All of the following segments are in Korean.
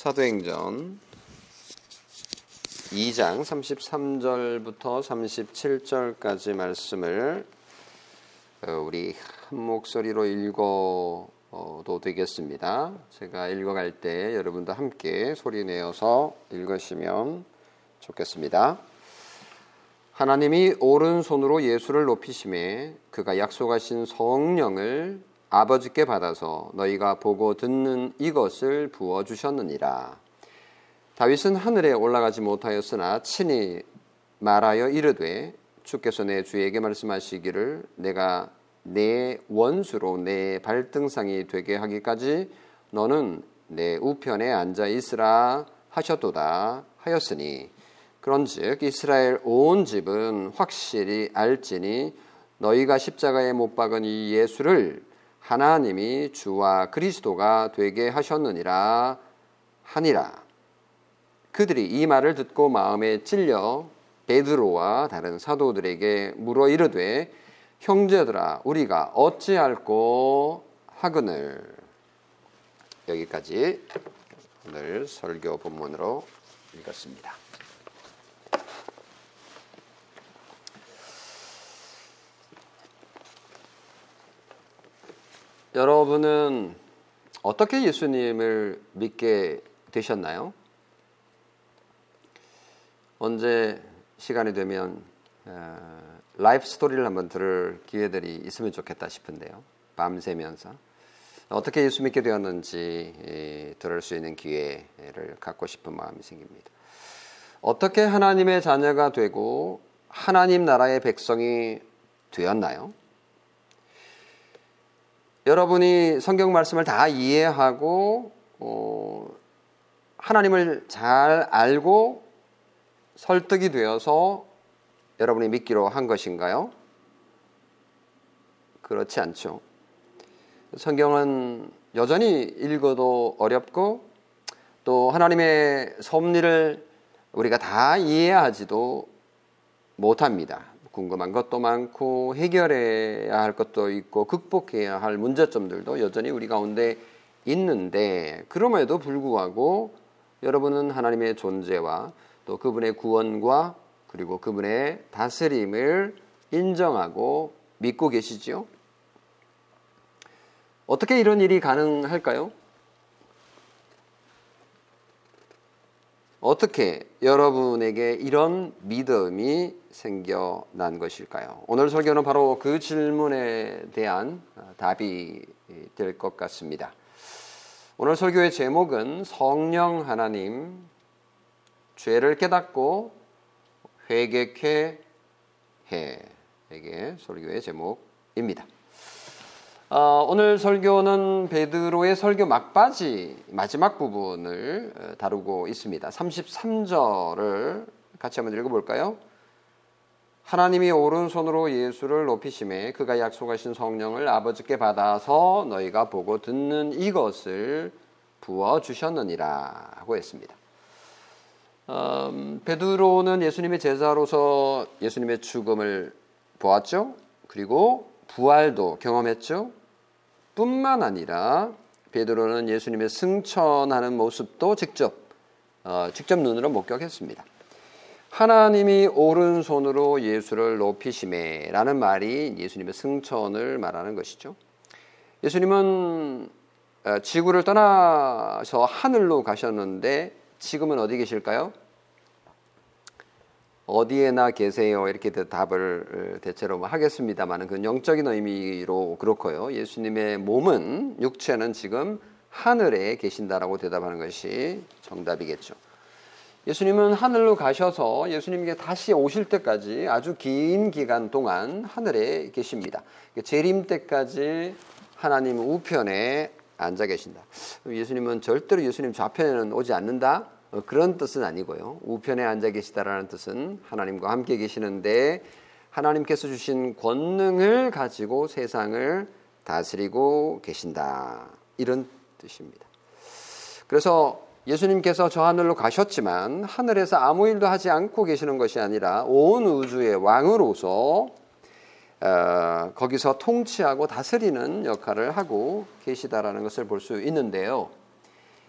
사도행전 2장 33절부터 37절까지 말씀을 어, 우리 한 목소리로 읽어도 되겠습니다. 제가 읽어갈 때 여러분도 함께 소리 내어서 읽으시면 좋겠습니다. 하나님이 오른손으로 예수를 높이심에 그가 약속하신 성령을 아버지께 받아서 너희가 보고 듣는 이것을 부어 주셨느니라. 다윗은 하늘에 올라가지 못하였으나 친히 말하여 이르되 주께서 내 주에게 말씀하시기를 내가 내 원수로 내 발등상이 되게 하기까지 너는 내 우편에 앉아 있으라 하셨도다 하였으니 그런즉 이스라엘 온 집은 확실히 알지니 너희가 십자가에 못 박은 이 예수를 하나님이 주와 그리스도가 되게 하셨느니라 하니라. 그들이 이 말을 듣고 마음에 찔려 베드로와 다른 사도들에게 물어 이르되 형제들아 우리가 어찌할꼬 하거늘 여기까지 오늘 설교 본문으로 읽었습니다. 여러분은 어떻게 예수님을 믿게 되셨나요? 언제 시간이 되면 어, 라이프 스토리를 한번 들을 기회들이 있으면 좋겠다 싶은데요. 밤새면서 어떻게 예수 믿게 되었는지 들을 수 있는 기회를 갖고 싶은 마음이 생깁니다. 어떻게 하나님의 자녀가 되고 하나님 나라의 백성이 되었나요? 여러분이 성경 말씀을 다 이해하고 어, 하나님을 잘 알고 설득이 되어서 여러분이 믿기로 한 것인가요? 그렇지 않죠. 성경은 여전히 읽어도 어렵고 또 하나님의 섭리를 우리가 다 이해하지도 못합니다. 궁금한 것도 많고 해결해야 할 것도 있고 극복해야 할 문제점들도 여전히 우리 가운데 있는데 그럼에도 불구하고 여러분은 하나님의 존재와 또 그분의 구원과 그리고 그분의 다스림을 인정하고 믿고 계시지요? 어떻게 이런 일이 가능할까요? 어떻게 여러분에게 이런 믿음이 생겨난 것일까요? 오늘 설교는 바로 그 질문에 대한 답이 될 것 같습니다. 오늘 설교의 제목은 성령 하나님 죄를 깨닫고 회개케 해 이게 설교의 제목입니다. 어, 오늘 설교는 베드로의 설교 막바지 마지막 부분을 어, 다루고 있습니다. 33절을 같이 한번 읽어볼까요? 하나님이 오른손으로 예수를 높이심에 그가 약속하신 성령을 아버지께 받아서 너희가 보고 듣는 이것을 부어 주셨느니라 하고 했습니다. 음, 베드로는 예수님의 제자로서 예수님의 죽음을 보았죠. 그리고 부활도 경험했죠. 뿐만 아니라 베드로는 예수님의 승천하는 모습도 직접 어, 직접 눈으로 목격했습니다. 하나님이 오른손으로 예수를 높이심에라는 말이 예수님의 승천을 말하는 것이죠. 예수님은 어, 지구를 떠나서 하늘로 가셨는데 지금은 어디 계실까요? 어디에나 계세요 이렇게 답을 대체로 뭐 하겠습니다만 그 영적인 의미로 그렇고요. 예수님의 몸은 육체는 지금 하늘에 계신다라고 대답하는 것이 정답이겠죠. 예수님은 하늘로 가셔서 예수님께 다시 오실 때까지 아주 긴 기간 동안 하늘에 계십니다. 재림 때까지 하나님 우편에 앉아 계신다. 예수님은 절대로 예수님 좌편에는 오지 않는다. 어, 그런 뜻은 아니고요. 우편에 앉아 계시다라는 뜻은 하나님과 함께 계시는데 하나님께서 주신 권능을 가지고 세상을 다스리고 계신다. 이런 뜻입니다. 그래서 예수님께서 저 하늘로 가셨지만 하늘에서 아무 일도 하지 않고 계시는 것이 아니라 온 우주의 왕으로서 어, 거기서 통치하고 다스리는 역할을 하고 계시다라는 것을 볼 수 있는데요.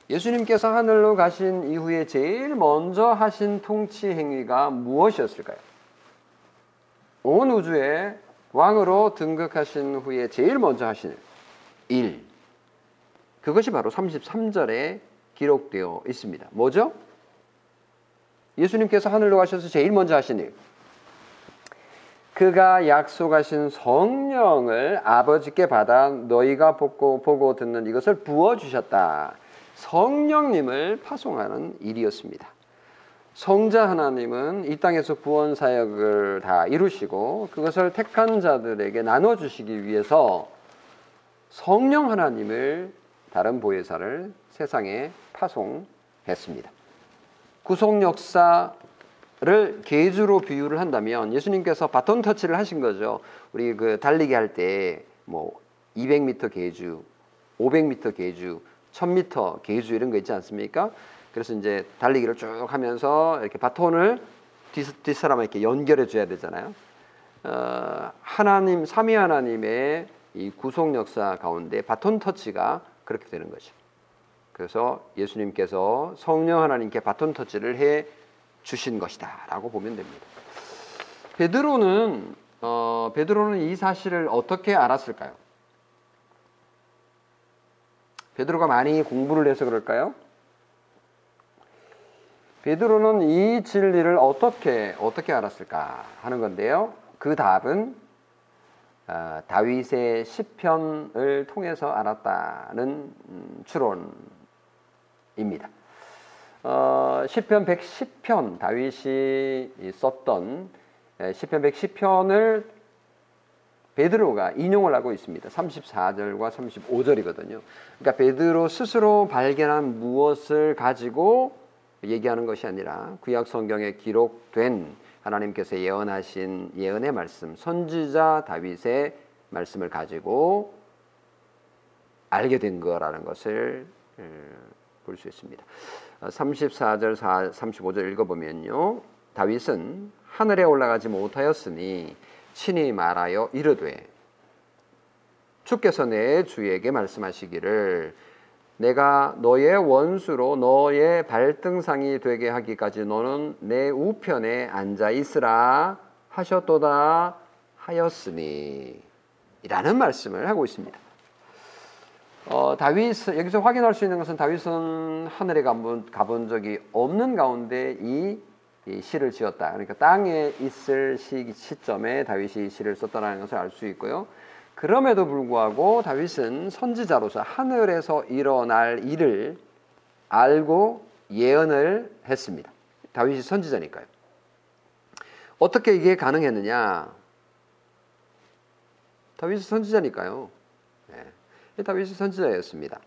예수님께서 하늘로 가신 이후에 제일 먼저 하신 통치 행위가 무엇이었을까요? 온 우주에 왕으로 등극하신 후에 제일 먼저 하신 일. 그것이 바로 33절에 기록되어 있습니다. 뭐죠? 예수님께서 하늘로 가셔서 제일 먼저 하신 일. 그가 약속하신 성령을 아버지께 받아 너희가 보고, 보고 듣는 이것을 부어주셨다. 성령님을 파송하는 일이었습니다. 성자 하나님은 이 땅에서 구원 사역을 다 이루시고 그것을 택한 자들에게 나눠 주시기 위해서 성령 하나님을 다른 보혜사를 세상에 파송했습니다. 구속 역사를 계주로 비유를 한다면 예수님께서 바톤 터치를 하신 거죠. 우리 그 달리기 할 때 뭐 200m 계주, 500m 계주, 1000m 계주 이런 거 있지 않습니까? 그래서 이제 달리기를 쭉 하면서 이렇게 바톤을 뒷, 뒷사람에 이렇게 연결해 줘야 되잖아요. 어, 하나님, 삼위 하나님의 이 구속 역사 가운데 바톤 터치가 그렇게 되는 거죠. 그래서 예수님께서 성령 하나님께 바톤 터치를 해 주신 것이다라고 보면 됩니다. 베드로는 어, 베드로는 이 사실을 어떻게 알았을까요? 베드로가 많이 공부를 해서 그럴까요? 베드로는 이 진리를 어떻게 어떻게 알았을까 하는 건데요. 그 답은 어, 다윗의 시편을 통해서 알았다는 음, 추론입니다. 어, 시편 110편 다윗이 썼던 시편 110편을 베드로가 인용을 하고 있습니다. 34절과 35절이거든요. 그러니까 베드로 스스로 발견한 무엇을 가지고 얘기하는 것이 아니라 구약 성경에 기록된 하나님께서 예언하신 예언의 말씀, 선지자 다윗의 말씀을 가지고 알게 된 거라는 것을 볼 수 있습니다. 34절, 35절 읽어보면요. 다윗은 하늘에 올라가지 못하였으니 친히 말하여 이르되 주께서 내 주에게 말씀하시기를 내가 너의 원수로 너의 발등상이 되게 하기까지 너는 내 우편에 앉아 있으라 하셨도다 하였으니 이라는 말씀을 하고 있습니다. 어, 다윗 여기서 확인할 수 있는 것은 다윗은 하늘에 가본, 가본 적이 없는 가운데 이, 이 시를 지었다. 그러니까 땅에 있을 시, 시점에 다윗이 시를 썼다는 것을 알 수 있고요. 그럼에도 불구하고 다윗은 선지자로서 하늘에서 일어날 일을 알고 예언을 했습니다. 다윗이 선지자니까요. 어떻게 이게 가능했느냐? 다윗이 선지자니까요. 네. 다윗이 선지자였습니다.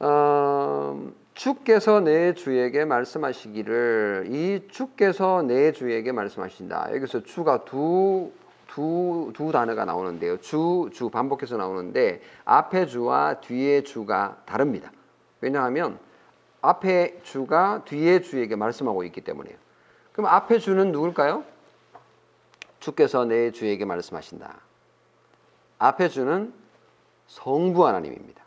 어, 주께서 내 주에게 말씀하시기를 이 주께서 내 주에게 말씀하신다. 여기서 주가 두 두, 두 단어가 나오는데요. 주, 주 반복해서 나오는데 앞에 주와 뒤에 주가 다릅니다. 왜냐하면 앞에 주가 뒤에 주에게 말씀하고 있기 때문에요. 그럼 앞에 주는 누굴까요? 주께서 내 주에게 말씀하신다. 앞에 주는 성부 하나님입니다.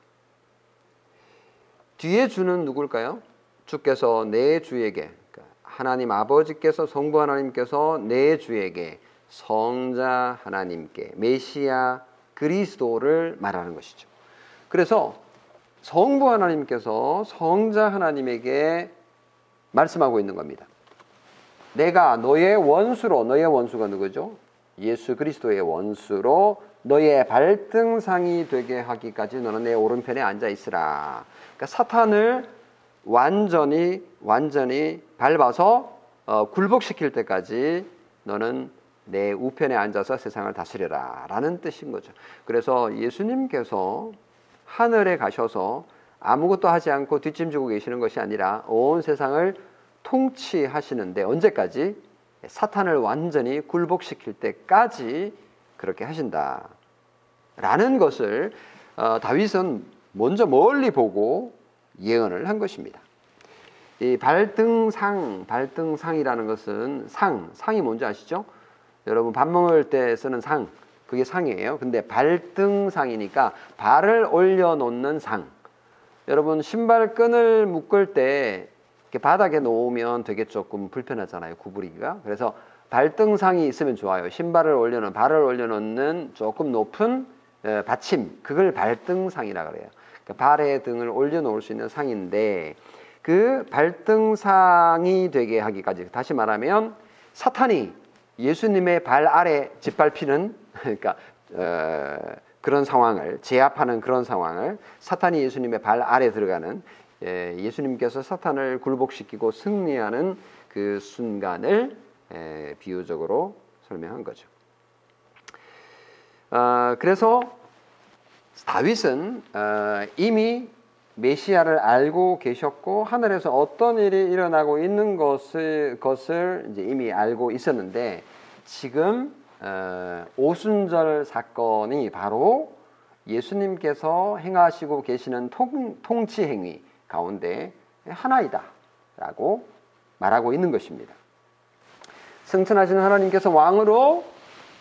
뒤에 주는 누굴까요? 주께서 내 주에게 그러니까 하나님 아버지께서 성부 하나님께서 내 주에게 성자 하나님께 메시아 그리스도를 말하는 것이죠. 그래서 성부 하나님께서 성자 하나님에게 말씀하고 있는 겁니다. 내가 너의 원수로 너의 원수가 누구죠? 예수 그리스도의 원수로 너의 발등상이 되게 하기까지 너는 내 오른편에 앉아 있으라. 그러니까 사탄을 완전히 완전히 밟아서 어, 굴복시킬 때까지 너는 내 우편에 앉아서 세상을 다스려라 라는 뜻인 거죠. 그래서 예수님께서 하늘에 가셔서 아무것도 하지 않고 뒷짐지고 계시는 것이 아니라 온 세상을 통치하시는데 언제까지? 사탄을 완전히 굴복시킬 때까지 그렇게 하신다. 라는 것을 어, 다윗은 먼저 멀리 보고 예언을 한 것입니다. 이 발등상, 발등상이라는 것은 상, 상이 뭔지 아시죠? 여러분 밥 먹을 때 쓰는 상 그게 상이에요. 근데 발등상이니까 발을 올려놓는 상. 여러분 신발 끈을 묶을 때 바닥에 놓으면 되게 조금 불편하잖아요. 구부리기가. 그래서 발등상이 있으면 좋아요. 신발을 올려놓은 발을 올려놓는 조금 높은 받침 그걸 발등상이라 그래요. 그러니까 발에 등을 올려놓을 수 있는 상인데 그 발등상이 되게 하기까지 다시 말하면 사탄이 예수님의 발 아래 짓밟히는 그러니까 어, 그런 상황을 제압하는 그런 상황을 사탄이 예수님의 발 아래 들어가는 예, 예수님께서 사탄을 굴복시키고 승리하는 그 순간을 예, 비유적으로 설명한 거죠. 어, 그래서 다윗은 어, 이미 메시아를 알고 계셨고 하늘에서 어떤 일이 일어나고 있는 것을, 것을 이제 이미 알고 있었는데 지금 어, 오순절 사건이 바로 예수님께서 행하시고 계시는 통, 통치 행위 가운데 하나이다라고 말하고 있는 것입니다. 승천하신 하나님께서 왕으로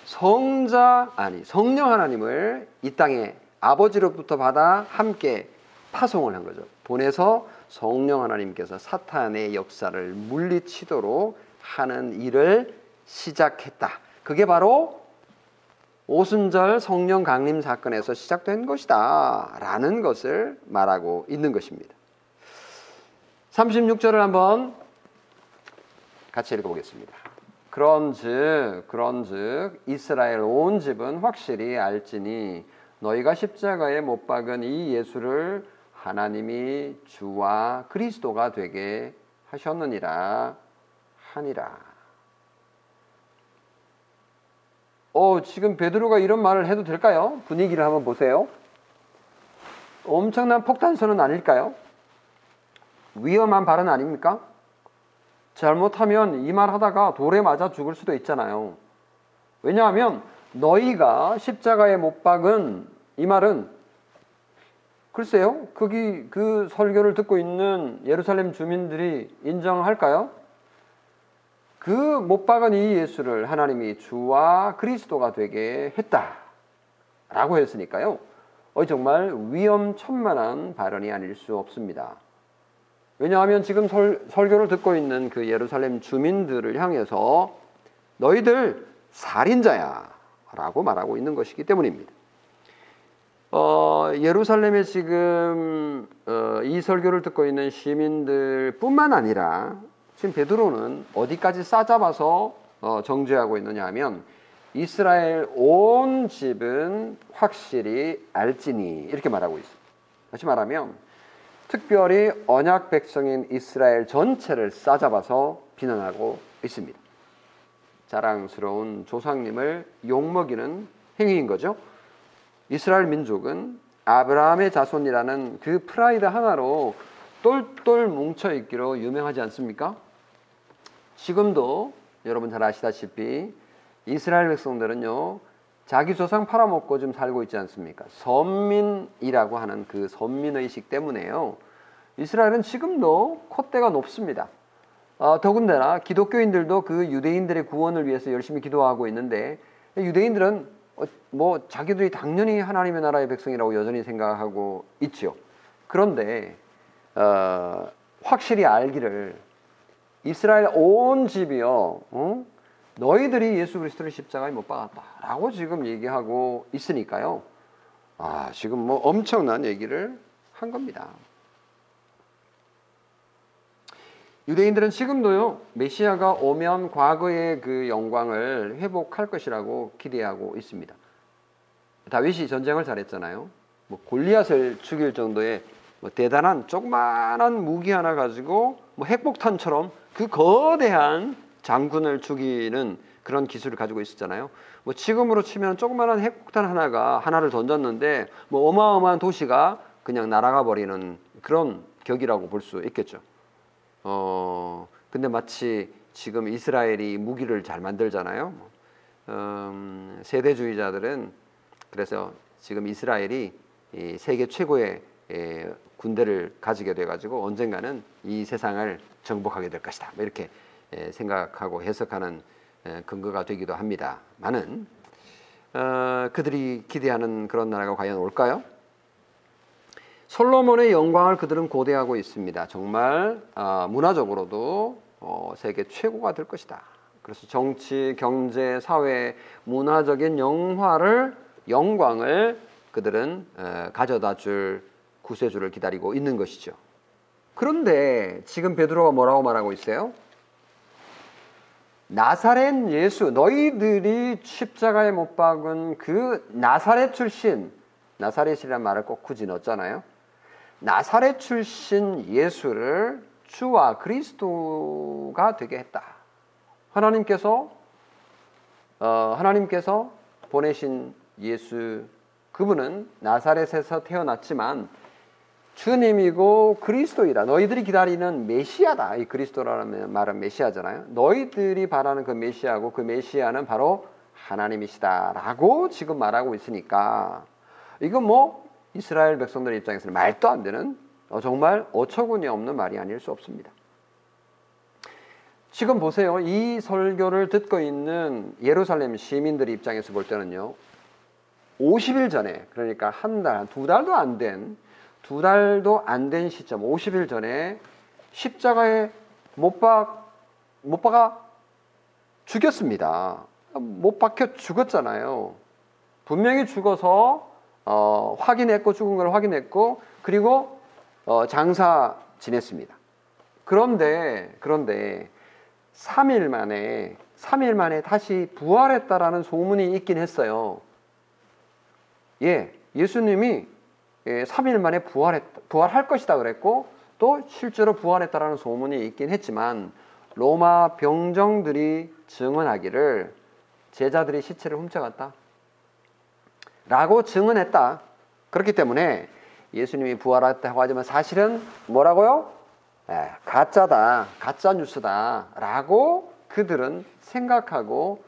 성자 아니 성령 하나님을 이 땅에 아버지로부터 받아 함께 파송을 한 거죠. 보내서 성령 하나님께서 사탄의 역사를 물리치도록 하는 일을 시작했다. 그게 바로 오순절 성령 강림 사건에서 시작된 것이다. 라는 것을 말하고 있는 것입니다. 36절을 한번 같이 읽어보겠습니다. 그런즉 그런즉 이스라엘 온 집은 확실히 알지니 너희가 십자가에 못 박은 이 예수를 하나님이 주와 그리스도가 되게 하셨느니라 하니라. 어, 지금 베드로가 이런 말을 해도 될까요? 분위기를 한번 보세요. 엄청난 폭탄선은 아닐까요? 위험한 발언 아닙니까? 잘못하면 이 말 하다가 돌에 맞아 죽을 수도 있잖아요. 왜냐하면 너희가 십자가에 못 박은 이 말은 글쎄요, 거기 그 설교를 듣고 있는 예루살렘 주민들이 인정할까요? 그 못 박은 이 예수를 하나님이 주와 그리스도가 되게 했다. 라고 했으니까요. 어, 정말 위험천만한 발언이 아닐 수 없습니다. 왜냐하면 지금 설, 설교를 듣고 있는 그 예루살렘 주민들을 향해서 너희들 살인자야 라고 말하고 있는 것이기 때문입니다. 어, 예루살렘에 지금 어, 이 설교를 듣고 있는 시민들뿐만 아니라 지금 베드로는 어디까지 싸잡아서 어, 정죄하고 있느냐 하면 이스라엘 온 집은 확실히 알지니 이렇게 말하고 있습니다. 다시 말하면 특별히 언약 백성인 이스라엘 전체를 싸잡아서 비난하고 있습니다. 자랑스러운 조상님을 욕먹이는 행위인 거죠. 이스라엘 민족은 아브라함의 자손이라는 그 프라이드 하나로 똘똘 뭉쳐 있기로 유명하지 않습니까? 지금도 여러분 잘 아시다시피 이스라엘 백성들은요 자기 조상 팔아먹고 좀 살고 있지 않습니까? 선민이라고 하는 그 선민의식 때문에요. 이스라엘은 지금도 콧대가 높습니다. 어, 더군다나 기독교인들도 그 유대인들의 구원을 위해서 열심히 기도하고 있는데 유대인들은 어, 뭐 자기들이 당연히 하나님의 나라의 백성이라고 여전히 생각하고 있죠. 그런데 어, 확실히 알기를 이스라엘 온 집이요, 어? 너희들이 예수 그리스도를 십자가에 못 박았다라고 지금 얘기하고 있으니까요. 아 지금 뭐 엄청난 얘기를 한 겁니다. 유대인들은 지금도요 메시아가 오면 과거의 그 영광을 회복할 것이라고 기대하고 있습니다. 다윗이 전쟁을 잘했잖아요. 뭐 골리앗을 죽일 정도의 뭐 대단한 조그마한 무기 하나 가지고 뭐 핵폭탄처럼 그 거대한 장군을 죽이는 그런 기술을 가지고 있었잖아요. 뭐 지금으로 치면 조그마한 핵폭탄 하나가 하나를 던졌는데 뭐 어마어마한 도시가 그냥 날아가 버리는 그런 격이라고 볼 수 있겠죠. 어, 근데 마치 지금 이스라엘이 무기를 잘 만들잖아요. 음, 세대주의자들은 그래서 지금 이스라엘이 이 세계 최고의 에, 군대를 가지게 돼가지고 언젠가는 이 세상을 정복하게 될 것이다. 뭐 이렇게 에, 생각하고 해석하는 에, 근거가 되기도 합니다. 많은 어, 그들이 기대하는 그런 나라가 과연 올까요? 솔로몬의 영광을 그들은 고대하고 있습니다. 정말 어, 문화적으로도 어, 세계 최고가 될 것이다. 그래서 정치, 경제, 사회, 문화적인 영화를 영광을 그들은 어, 가져다 줄 구세주를 기다리고 있는 것이죠. 그런데 지금 베드로가 뭐라고 말하고 있어요? 나사렛 예수 너희들이 십자가에 못 박은 그 나사렛 출신 나사렛이란 말을 꼭 굳이 넣었잖아요. 나사렛 출신 예수를 주와 그리스도가 되게 했다. 하나님께서 어, 하나님께서 보내신 예수 그분은 나사렛에서 태어났지만 주님이고 그리스도이다. 너희들이 기다리는 메시아다. 이 그리스도라는 말은 메시아잖아요. 너희들이 바라는 그 메시아고 그 메시아는 바로 하나님이시다라고 지금 말하고 있으니까 이건 뭐 이스라엘 백성들 입장에서는 말도 안 되는 어, 정말 어처구니 없는 말이 아닐 수 없습니다. 지금 보세요. 이 설교를 듣고 있는 예루살렘 시민들 입장에서 볼 때는요. 50일 전에 그러니까 한 달, 두 달도 안 된 두 달도 안 된 시점 50일 전에 십자가에 못 박, 못 박아 죽였습니다. 못 박혀 죽었잖아요. 분명히 죽어서 어, 확인했고 죽은 걸 확인했고 그리고 어, 장사 지냈습니다. 그런데 그런데 3일 만에 3일 만에 다시 부활했다라는 소문이 있긴 했어요. 예, 예수님이 3일 예, 만에 부활했, 부활할 것이다 그랬고 또 실제로 부활했다라는 소문이 있긴 했지만 로마 병정들이 증언하기를 제자들이 시체를 훔쳐갔다. 라고 증언했다. 그렇기 때문에 예수님이 부활했다고 하지만 사실은 뭐라고요? 예, 가짜다, 가짜 뉴스다. 라고 그들은 생각하고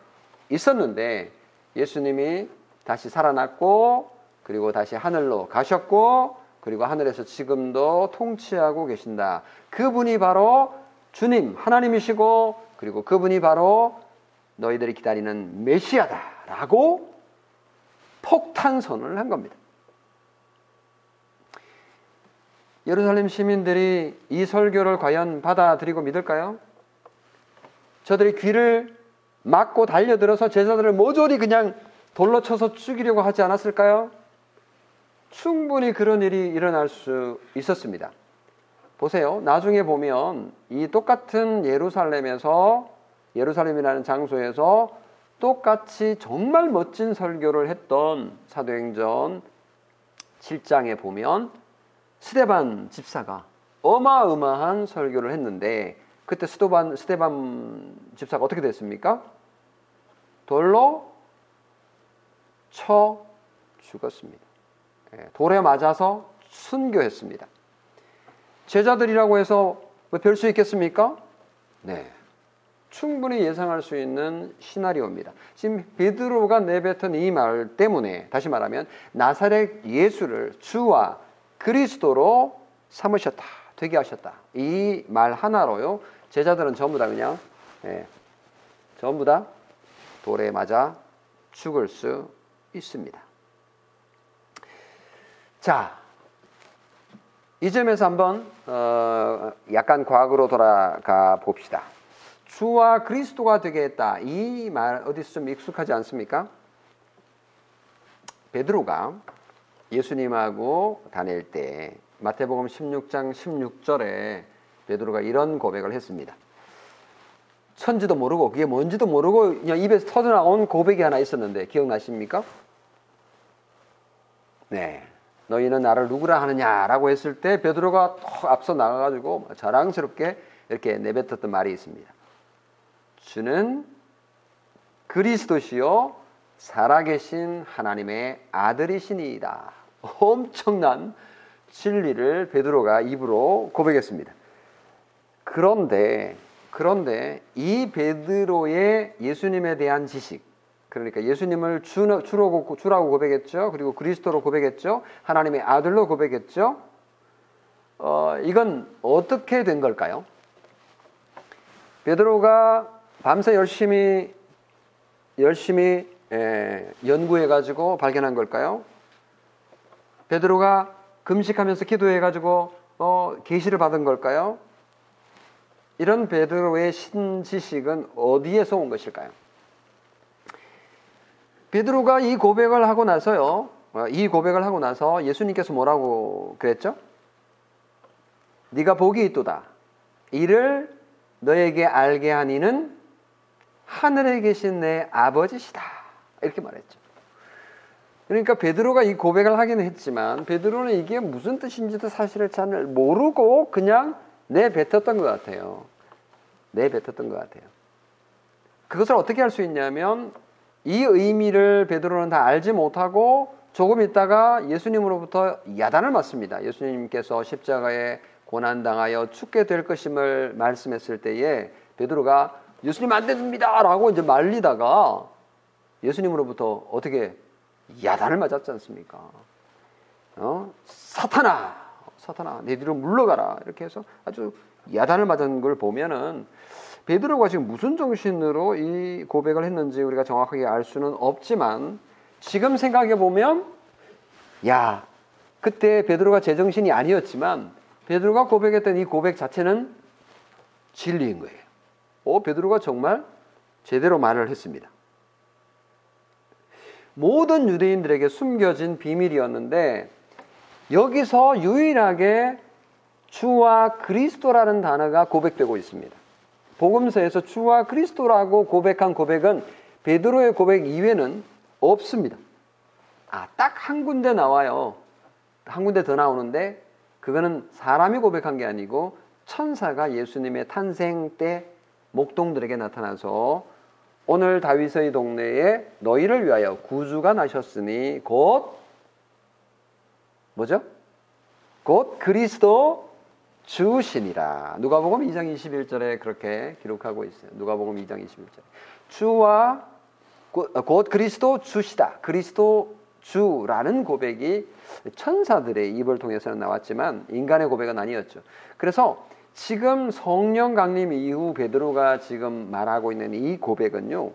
있었는데 예수님이 다시 살아났고 그리고 다시 하늘로 가셨고 그리고 하늘에서 지금도 통치하고 계신다. 그분이 바로 주님 하나님이시고 그리고 그분이 바로 너희들이 기다리는 메시아다라고 폭탄 선언을 한 겁니다. 예루살렘 시민들이 이 설교를 과연 받아들이고 믿을까요? 저들이 귀를 막고 달려들어서 제자들을 모조리 그냥 돌로 쳐서 죽이려고 하지 않았을까요? 충분히 그런 일이 일어날 수 있었습니다. 보세요. 나중에 보면 이 똑같은 예루살렘에서 예루살렘이라는 장소에서 똑같이 정말 멋진 설교를 했던 사도행전 7장에 보면 스테반 집사가 어마어마한 설교를 했는데 그때 스테반 스테반 집사가 어떻게 됐습니까? 돌로 쳐 죽었습니다. 예, 돌에 맞아서 순교했습니다. 제자들이라고 해서 뭐 별수 있겠습니까? 네. 충분히 예상할 수 있는 시나리오입니다. 지금 베드로가 내뱉은 이 말 때문에 다시 말하면 나사렛 예수를 주와 그리스도로 삼으셨다. 되게 하셨다. 이 말 하나로요. 제자들은 전부 다 그냥 예, 전부 다 돌에 맞아 죽을 수 있습니다. 자, 이 점에서 한번 어, 약간 과거로 돌아가 봅시다. 주와 그리스도가 되게 했다. 이 말 어디서 좀 익숙하지 않습니까? 베드로가 예수님하고 다닐 때 마태복음 16장 16절에 베드로가 이런 고백을 했습니다. 천지도 모르고 그게 뭔지도 모르고 그냥 입에서 터져나온 고백이 하나 있었는데 기억나십니까? 네. 너희는 나를 누구라 하느냐라고 했을 때 베드로가 또 앞서 나가가지고 자랑스럽게 이렇게 내뱉었던 말이 있습니다. 주는 그리스도시요 살아계신 하나님의 아들이시니이다. 엄청난 진리를 베드로가 입으로 고백했습니다. 그런데 그런데 이 베드로의 예수님에 대한 지식 그러니까 예수님을 주, 주로, 주라고 고백했죠. 그리고 그리스도로 고백했죠. 하나님의 아들로 고백했죠. 어, 이건 어떻게 된 걸까요? 베드로가 밤새 열심히 열심히 에, 연구해 가지고 발견한 걸까요? 베드로가 금식하면서 기도해 가지고 어, 계시를 받은 걸까요? 이런 베드로의 신지식은 어디에서 온 것일까요? 베드로가 이 고백을 하고 나서요. 어, 이 고백을 하고 나서 예수님께서 뭐라고 그랬죠? 네가 복이 있도다. 이를 너에게 알게 하니는 하늘에 계신 내 아버지시다. 이렇게 말했죠. 그러니까 베드로가 이 고백을 하긴 했지만 베드로는 이게 무슨 뜻인지도 사실을 잘 모르고 그냥 내뱉었던 것 같아요. 내뱉었던 것 같아요. 그것을 어떻게 할 수 있냐면 이 의미를 베드로는 다 알지 못하고 조금 있다가 예수님으로부터 야단을 맞습니다. 예수님께서 십자가에 고난당하여 죽게 될 것임을 말씀했을 때에 베드로가 예수님 안 됩니다 라고 이제 말리다가 예수님으로부터 어떻게 야단을 맞았지 않습니까? 어? 사탄아, 사탄아, 내 뒤로 물러가라 이렇게 해서 아주 야단을 맞은 걸 보면은 베드로가 지금 무슨 정신으로 이 고백을 했는지 우리가 정확하게 알 수는 없지만 지금 생각해 보면 야 그때 베드로가 제정신이 아니었지만 베드로가 고백했던 이 고백 자체는 진리인 거예요. 오 베드로가 정말 제대로 말을 했습니다. 모든 유대인들에게 숨겨진 비밀이었는데 여기서 유일하게 주와 그리스도라는 단어가 고백되고 있습니다. 복음서에서 주와 그리스도라고 고백한 고백은 베드로의 고백 이외는 없습니다. 아, 딱 한 군데 나와요. 한 군데 더 나오는데 그거는 사람이 고백한 게 아니고 천사가 예수님의 탄생 때 목동들에게 나타나서 오늘 다윗의 동네에 너희를 위하여 구주가 나셨으니 곧 뭐죠? 곧 그리스도 주시니라. 누가복음 2장 21절에 그렇게 기록하고 있어요. 누가복음 2장 21절. 주와 어, 곧 그리스도 주시다. 그리스도 주라는 고백이 천사들의 입을 통해서는 나왔지만 인간의 고백은 아니었죠. 그래서 지금 성령 강림 이후 베드로가 지금 말하고 있는 이 고백은요.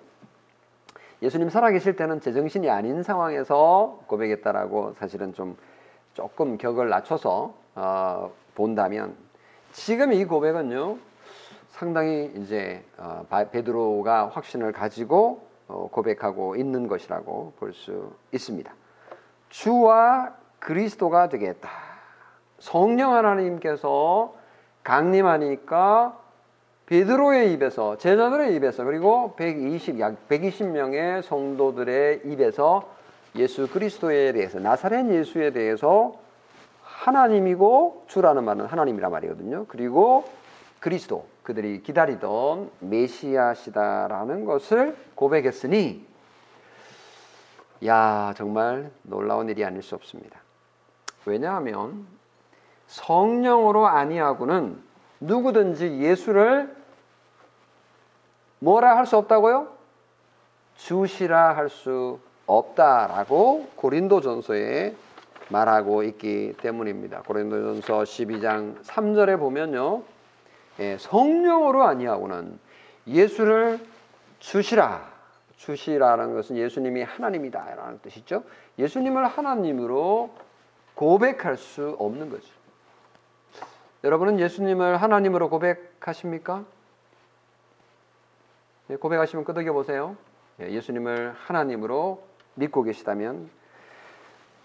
예수님 살아계실 때는 제정신이 아닌 상황에서 고백했다라고 사실은 좀 조금 격을 낮춰서 어, 본다면 지금 이 고백은요 상당히 이제 어, 베드로가 확신을 가지고 어, 고백하고 있는 것이라고 볼 수 있습니다. 주와 그리스도가 되겠다. 성령 하나님께서 강림하니까 베드로의 입에서 제자들의 입에서 그리고 120, 약 120명의 성도들의 입에서 예수 그리스도에 대해서 나사렛 예수에 대해서 하나님이고 주라는 말은 하나님이란 말이거든요. 그리고 그리스도 그들이 기다리던 메시아시다라는 것을 고백했으니 야 정말 놀라운 일이 아닐 수 없습니다. 왜냐하면 성령으로 아니하고는 누구든지 예수를 뭐라 할 수 없다고요? 주시라 할 수 없다라고 고린도전서에 말하고 있기 때문입니다. 고린도전서 12장 3절에 보면요. 예, 성령으로 아니하고는 예수를 주시라. 주시라는 것은 예수님이 하나님이다 라는 뜻이죠. 예수님을 하나님으로 고백할 수 없는 거죠. 여러분은 예수님을 하나님으로 고백하십니까? 예, 고백하시면 끄덕여 보세요. 예, 예수님을 하나님으로 믿고 계시다면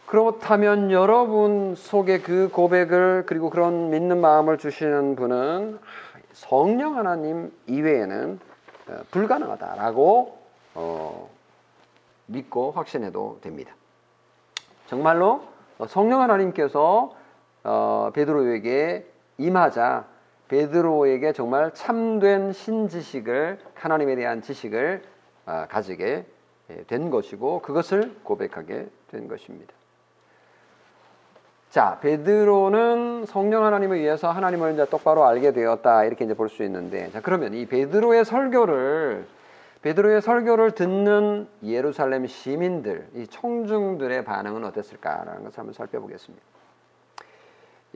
그렇다면 여러분 속에 그 고백을 그리고 그런 믿는 마음을 주시는 분은 성령 하나님 이외에는 어, 불가능하다라고 어, 믿고 확신해도 됩니다. 정말로 성령 하나님께서 어, 베드로에게 임하자 베드로에게 정말 참된 신지식을 하나님에 대한 지식을 어, 가지게 예, 된 것이고 그것을 고백하게 된 것입니다. 자, 베드로는 성령 하나님을 위해서 하나님을 이제 똑바로 알게 되었다 이렇게 이제 볼 수 있는데, 자 그러면 이 베드로의 설교를 베드로의 설교를 듣는 예루살렘 시민들, 이 청중들의 반응은 어땠을까라는 것을 한번 살펴보겠습니다.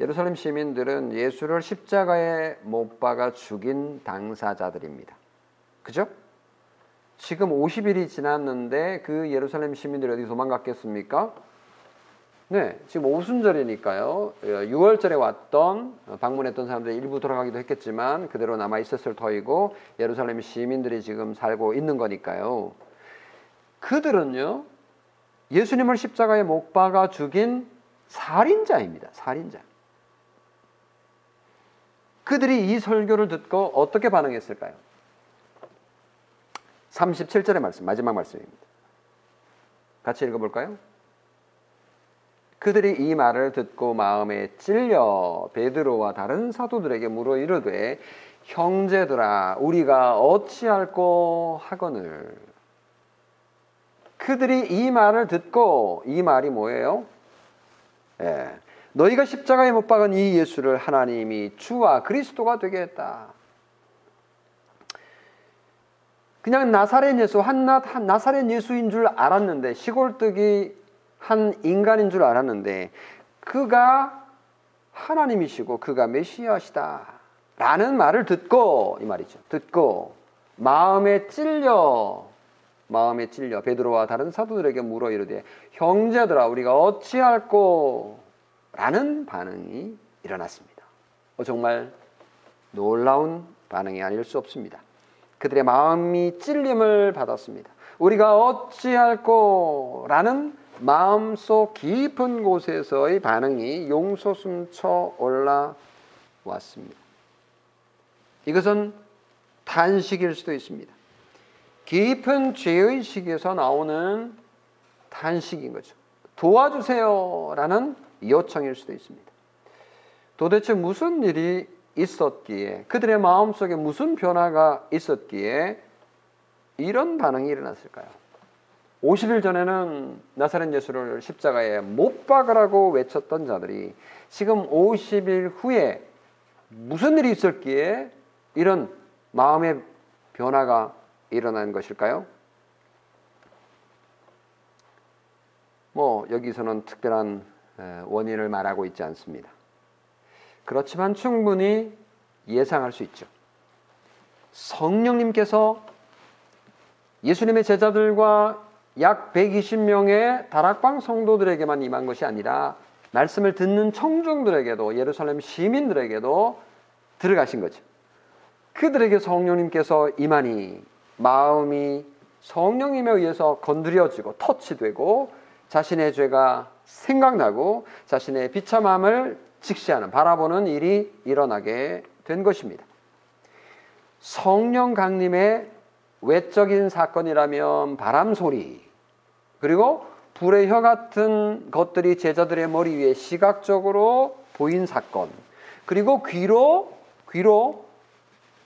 예루살렘 시민들은 예수를 십자가에 못 박아 죽인 당사자들입니다. 그죠? 지금 50일이 지났는데 그 예루살렘 시민들이 어디 도망갔겠습니까? 네, 지금 오순절이니까요. 6월절에 왔던 방문했던 사람들이 일부 돌아가기도 했겠지만 그대로 남아 있었을 터이고 예루살렘 시민들이 지금 살고 있는 거니까요. 그들은요. 예수님을 십자가에 못 박아 죽인 살인자입니다. 살인자. 그들이 이 설교를 듣고 어떻게 반응했을까요? 37절의 말씀, 마지막 말씀입니다. 같이 읽어볼까요? 그들이 이 말을 듣고 마음에 찔려 베드로와 다른 사도들에게 물어 이르되 형제들아 우리가 어찌할꼬 하거늘 그들이 이 말을 듣고 이 말이 뭐예요? 예. 너희가 십자가에 못 박은 이 예수를 하나님이 주와 그리스도가 되게 했다. 그냥 나사렛 예수 한낱 한 나사렛 예수인 줄 알았는데 시골뜨기 한 인간인 줄 알았는데 그가 하나님이시고 그가 메시아시다 라는 말을 듣고 이 말이죠. 듣고 마음에 찔려 마음에 찔려 베드로와 다른 사도들에게 물어 이르되 형제들아 우리가 어찌할꼬 라는 반응이 일어났습니다. 어, 정말 놀라운 반응이 아닐 수 없습니다. 그들의 마음이 찔림을 받았습니다. 우리가 어찌할꼬 라는 마음속 깊은 곳에서의 반응이 용솟음쳐 올라왔습니다. 이것은 단식일 수도 있습니다. 깊은 죄의식에서 나오는 단식인 거죠. 도와주세요라는 요청일 수도 있습니다. 도대체 무슨 일이 있었기에 그들의 마음속에 무슨 변화가 있었기에 이런 반응이 일어났을까요? 50일 전에는 나사렛 예수를 십자가에 못 박으라고 외쳤던 자들이 지금 50일 후에 무슨 일이 있었기에 이런 마음의 변화가 일어난 것일까요? 뭐 여기서는 특별한 원인을 말하고 있지 않습니다. 그렇지만 충분히 예상할 수 있죠. 성령님께서 예수님의 제자들과 약 120명의 다락방 성도들에게만 임한 것이 아니라 말씀을 듣는 청중들에게도 예루살렘 시민들에게도 들어가신 거죠. 그들에게 성령님께서 임하니 마음이 성령님에 의해서 건드려지고 터치되고 자신의 죄가 생각나고 자신의 비참함을 직시하는 바라보는 일이 일어나게 된 것입니다. 성령 강림의 외적인 사건이라면 바람 소리 그리고 불의 혀 같은 것들이 제자들의 머리 위에 시각적으로 보인 사건 그리고 귀로 귀로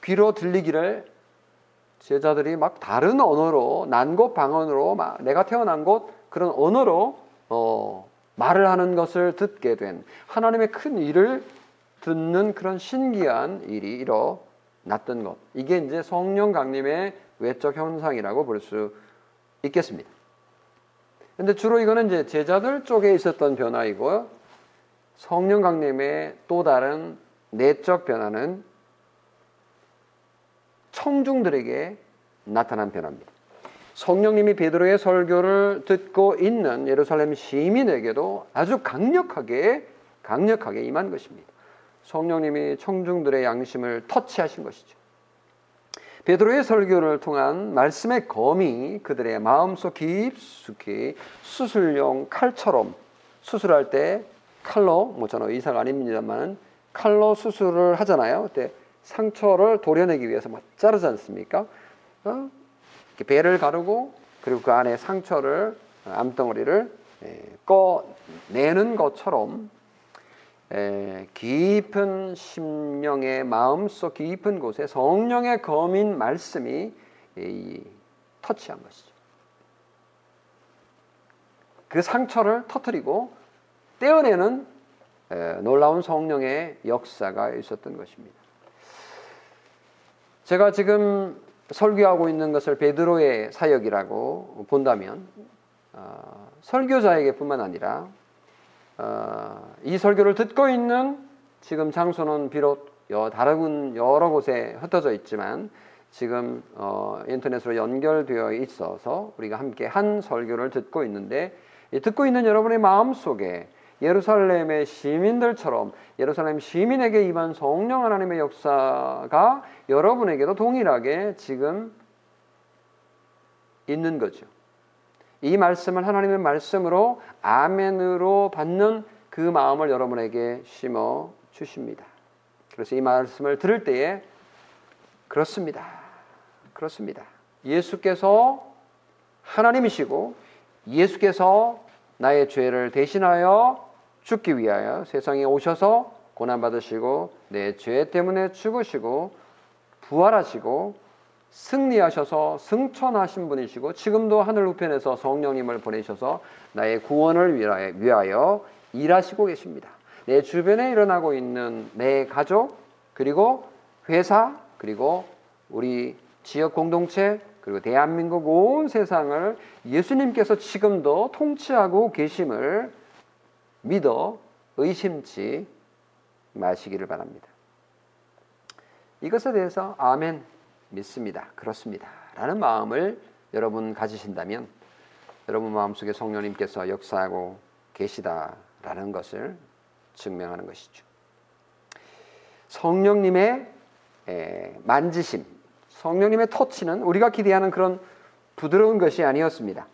귀로 들리기를 제자들이 막 다른 언어로 난곳 방언으로 막 내가 태어난 곳 그런 언어로 어, 말을 하는 것을 듣게 된 하나님의 큰 일을 듣는 그런 신기한 일이 일어났던 것 이게 이제 성령 강림의 외적 현상이라고 볼 수 있겠습니다. 근데 주로 이거는 이제 제자들 쪽에 있었던 변화이고 성령 강림의 또 다른 내적 변화는 청중들에게 나타난 변화입니다. 성령님이 베드로의 설교를 듣고 있는 예루살렘 시민에게도 아주 강력하게 강력하게 임한 것입니다. 성령님이 청중들의 양심을 터치하신 것이죠. 베드로의 설교를 통한 말씀의 검이 그들의 마음속 깊숙이 수술용 칼처럼 수술할 때 칼로 뭐 저는 의사가 아닙니다만 칼로 수술을 하잖아요. 그때 상처를 도려내기 위해서 막 자르지 않습니까? 어? 배를 가르고 그리고 그 안에 상처를 암덩어리를 예, 꺼내는 것처럼 깊은 심령의 마음속 깊은 곳에 성령의 검인 말씀이 터치한 것이죠. 그 상처를 터뜨리고 떼어내는 놀라운 성령의 역사가 있었던 것입니다. 제가 지금 설교하고 있는 것을 베드로의 사역이라고 본다면 어, 설교자에게뿐만 아니라 어, 이 설교를 듣고 있는 지금 장소는 비록 다른 여러 곳에 흩어져 있지만 지금 어, 인터넷으로 연결되어 있어서 우리가 함께 한 설교를 듣고 있는데 듣고 있는 여러분의 마음 속에 예루살렘의 시민들처럼 예루살렘 시민에게 임한 성령 하나님의 역사가 여러분에게도 동일하게 지금 있는 거죠. 이 말씀을 하나님의 말씀으로 아멘으로 받는 그 마음을 여러분에게 심어 주십니다. 그래서 이 말씀을 들을 때에 그렇습니다. 그렇습니다. 예수께서 하나님이시고 예수께서 나의 죄를 대신하여 죽기 위하여 세상에 오셔서 고난 받으시고 내 죄 때문에 죽으시고 부활하시고 승리하셔서 승천하신 분이시고 지금도 하늘 우편에서 성령님을 보내셔서 나의 구원을 위하여 일하시고 계십니다. 내 주변에 일어나고 있는 내 가족 그리고 회사 그리고 우리 지역 공동체 그리고 대한민국 온 세상을 예수님께서 지금도 통치하고 계심을 믿어 의심치 마시기를 바랍니다. 이것에 대해서 아멘 믿습니다. 그렇습니다. 라는 마음을 여러분 가지신다면 여러분 마음속에 성령님께서 역사하고 계시다라는 것을 증명하는 것이죠. 성령님의 만지심, 성령님의 터치는 우리가 기대하는 그런 부드러운 것이 아니었습니다.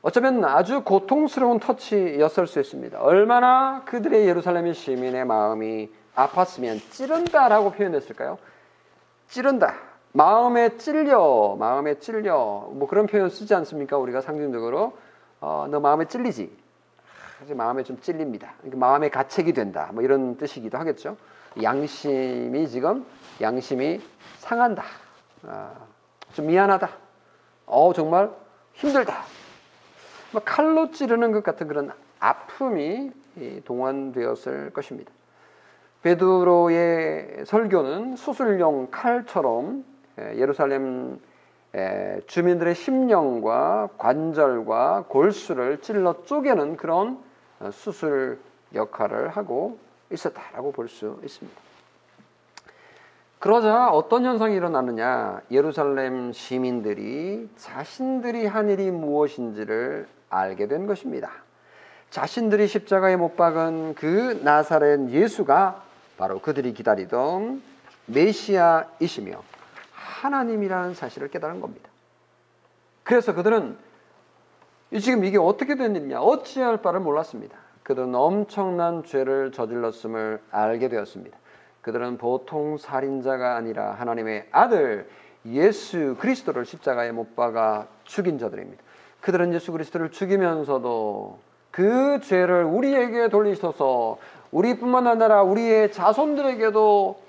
어쩌면 아주 고통스러운 터치였을 수 있습니다. 얼마나 그들의 예루살렘 시민의 마음이 아팠으면 찌른다라고 표현했을까요? 찌른다. 마음에 찔려, 마음에 찔려. 뭐 그런 표현 쓰지 않습니까? 우리가 상징적으로 어, 너 마음에 찔리지. 마음에 좀 찔립니다. 그러니까 마음에 가책이 된다. 뭐 이런 뜻이기도 하겠죠. 양심이 지금 양심이 상한다. 아, 좀 미안하다. 어, 정말 힘들다. 뭐 칼로 찌르는 것 같은 그런 아픔이 동원되었을 것입니다. 베드로의 설교는 수술용 칼처럼 예루살렘 주민들의 심령과 관절과 골수를 찔러 쪼개는 그런 수술 역할을 하고 있었다라고 볼 수 있습니다. 그러자 어떤 현상이 일어나느냐? 예루살렘 시민들이 자신들이 한 일이 무엇인지를 알게 된 것입니다. 자신들이 십자가에 못 박은 그 나사렛 예수가 바로 그들이 기다리던 메시아이시며 하나님이라는 사실을 깨달은 겁니다. 그래서 그들은 지금 이게 어떻게 된 일이냐? 어찌할 바를 몰랐습니다. 그들은 엄청난 죄를 저질렀음을 알게 되었습니다. 그들은 보통 살인자가 아니라 하나님의 아들 예수 그리스도를 십자가에 못 박아 죽인 자들입니다. 그들은 예수 그리스도를 죽이면서도 그 죄를 우리에게 돌리셔서 우리뿐만 아니라 우리의 자손들에게도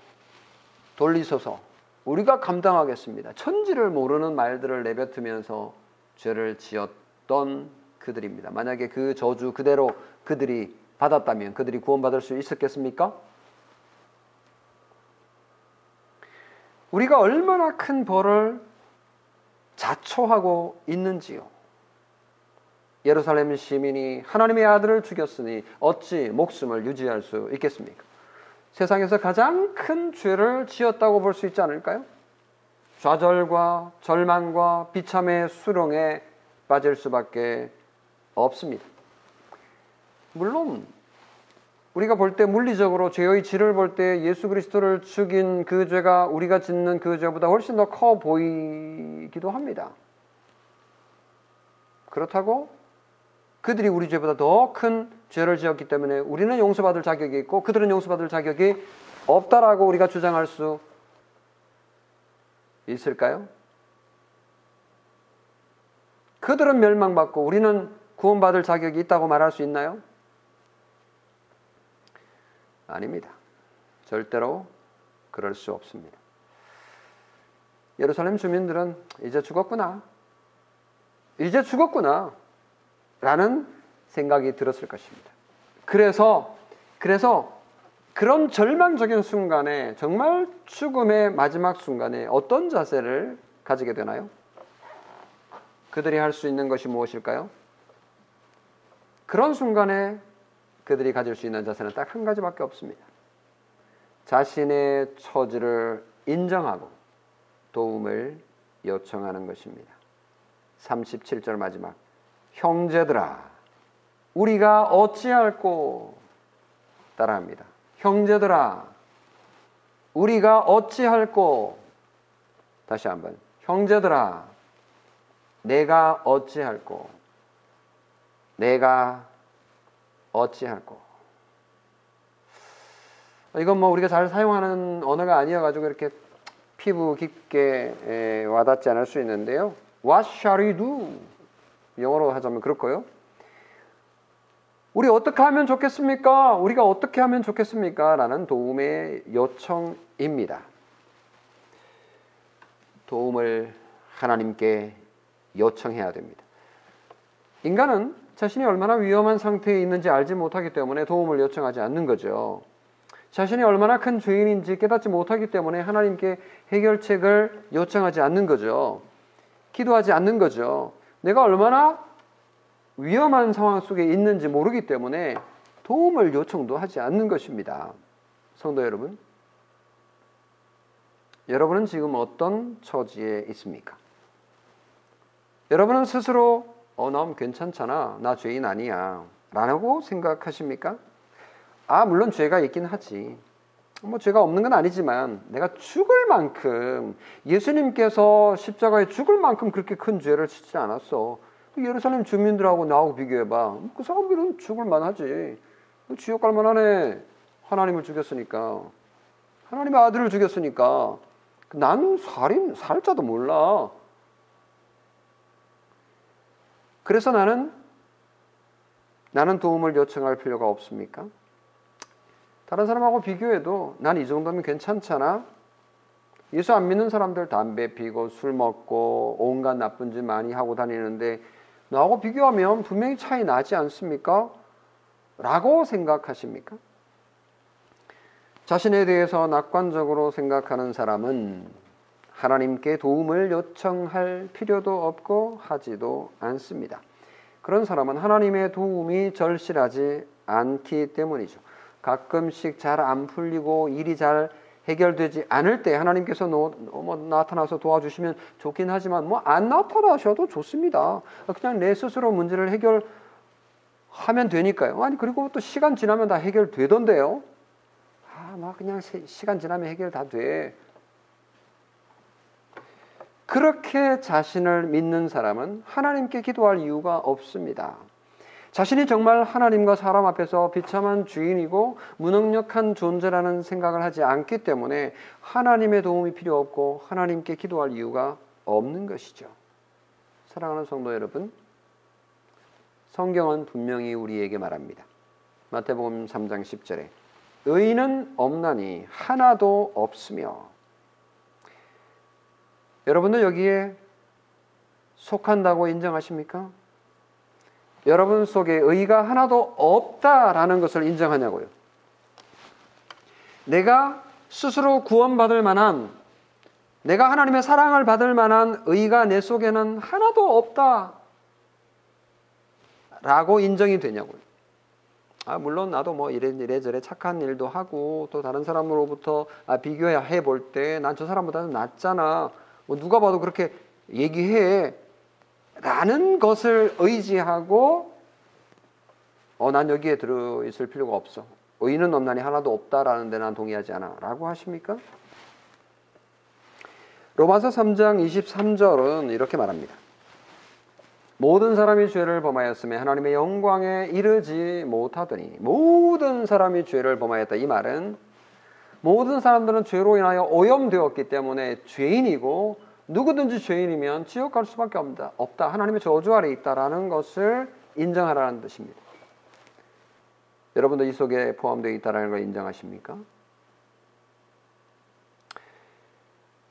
돌리셔서 우리가 감당하겠습니다. 천지를 모르는 말들을 내뱉으면서 죄를 지었던 그들입니다. 만약에 그 저주 그대로 그들이 받았다면 그들이 구원받을 수 있었겠습니까? 우리가 얼마나 큰 벌을 자초하고 있는지요. 예루살렘 시민이 하나님의 아들을 죽였으니 어찌 목숨을 유지할 수 있겠습니까? 세상에서 가장 큰 죄를 지었다고 볼 수 있지 않을까요? 좌절과 절망과 비참의 수렁에 빠질 수밖에 없습니다. 물론 우리가 볼 때 물리적으로 죄의 질을 볼 때 예수 그리스도를 죽인 그 죄가 우리가 짓는 그 죄보다 훨씬 더 커 보이기도 합니다. 그렇다고 그들이 우리 죄보다 더 큰 죄를 지었기 때문에 우리는 용서받을 자격이 있고 그들은 용서받을 자격이 없다라고 우리가 주장할 수 있을까요? 그들은 멸망받고 우리는 구원받을 자격이 있다고 말할 수 있나요? 아닙니다. 절대로 그럴 수 없습니다. 예루살렘 주민들은 이제 죽었구나. 이제 죽었구나. 라는 생각이 들었을 것입니다. 그래서, 그래서 그런 절망적인 순간에 정말 죽음의 마지막 순간에 어떤 자세를 가지게 되나요? 그들이 할 수 있는 것이 무엇일까요? 그런 순간에 그들이 가질 수 있는 자세는 딱 한 가지밖에 없습니다. 자신의 처지를 인정하고 도움을 요청하는 것입니다. 37절 마지막 형제들아 우리가 어찌할꼬 따라합니다. 형제들아 우리가 어찌할꼬 다시 한번 형제들아 내가 어찌할꼬 내가 어찌할꼬 이건 뭐 우리가 잘 사용하는 언어가 아니어가지고 이렇게 피부 깊게 와닿지 않을 수 있는데요. What shall we do? 영어로 하자면 그렇고요. 우리 어떻게 하면 좋겠습니까? 우리가 어떻게 하면 좋겠습니까? 라는 도움의 요청입니다. 도움을 하나님께 요청해야 됩니다. 인간은 자신이 얼마나 위험한 상태에 있는지 알지 못하기 때문에 도움을 요청하지 않는 거죠. 자신이 얼마나 큰 죄인인지 깨닫지 못하기 때문에 하나님께 해결책을 요청하지 않는 거죠. 기도하지 않는 거죠. 내가 얼마나 위험한 상황 속에 있는지 모르기 때문에 도움을 요청도 하지 않는 것입니다. 성도 여러분, 여러분은 지금 어떤 처지에 있습니까? 여러분은 스스로 어, 난 괜찮잖아. 나 죄인 아니야. 라고 생각하십니까? 아, 물론 죄가 있긴 하지. 뭐 죄가 없는 건 아니지만 내가 죽을 만큼 예수님께서 십자가에 죽을 만큼 그렇게 큰 죄를 짓지 않았어. 예루살렘 주민들하고 나하고 비교해봐. 그 사람들은 죽을 만하지. 지옥 갈 만하네. 하나님을 죽였으니까. 하나님의 아들을 죽였으니까. 나는 살인, 살자도 몰라. 그래서 나는, 나는 도움을 요청할 필요가 없습니까? 다른 사람하고 비교해도 난 이 정도면 괜찮잖아. 예수 안 믿는 사람들 담배 피고 술 먹고 온갖 나쁜 짓 많이 하고 다니는데 나하고 비교하면 분명히 차이 나지 않습니까? 라고 생각하십니까? 자신에 대해서 낙관적으로 생각하는 사람은 하나님께 도움을 요청할 필요도 없고 하지도 않습니다. 그런 사람은 하나님의 도움이 절실하지 않기 때문이죠. 가끔씩 잘 안 풀리고 일이 잘 해결되지 않을 때 하나님께서 노, 뭐 나타나서 도와주시면 좋긴 하지만 뭐 안 나타나셔도 좋습니다. 그냥 내 스스로 문제를 해결하면 되니까요. 아니 그리고 또 시간 지나면 다 해결되던데요. 아, 막 그냥 시간 지나면 해결 다 돼. 그렇게 자신을 믿는 사람은 하나님께 기도할 이유가 없습니다. 자신이 정말 하나님과 사람 앞에서 비참한 주인이고 무능력한 존재라는 생각을 하지 않기 때문에 하나님의 도움이 필요 없고 하나님께 기도할 이유가 없는 것이죠. 사랑하는 성도 여러분, 성경은 분명히 우리에게 말합니다. 마태복음 3장 10절에 의인은 없나니 하나도 없으며 여러분들 여기에 속한다고 인정하십니까? 여러분 속에 의가 하나도 없다라는 것을 인정하냐고요. 내가 스스로 구원받을 만한 내가 하나님의 사랑을 받을 만한 의가 내 속에는 하나도 없다. 라고 인정이 되냐고요. 아, 물론 나도 뭐 이래, 이래저래 착한 일도 하고 또 다른 사람으로부터 아, 비교해 볼 때 난 저 사람보다는 낫잖아. 뭐 누가 봐도 그렇게 얘기해. 라는 것을 의지하고 어, 난 여기에 들어있을 필요가 없어. 의인은 없나니 하나도 없다라는 데 난 동의하지 않아. 라고 하십니까? 로마서 3장 23절은 이렇게 말합니다. 모든 사람이 죄를 범하였음에 하나님의 영광에 이르지 못하더니 모든 사람이 죄를 범하였다. 이 말은 모든 사람들은 죄로 인하여 오염되었기 때문에 죄인이고 누구든지 죄인이면 지옥 갈 수밖에 없다. 없다. 하나님의 저주 아래 있다라는 것을 인정하라는 뜻입니다. 여러분도 이 속에 포함되어 있다라는 걸 인정하십니까?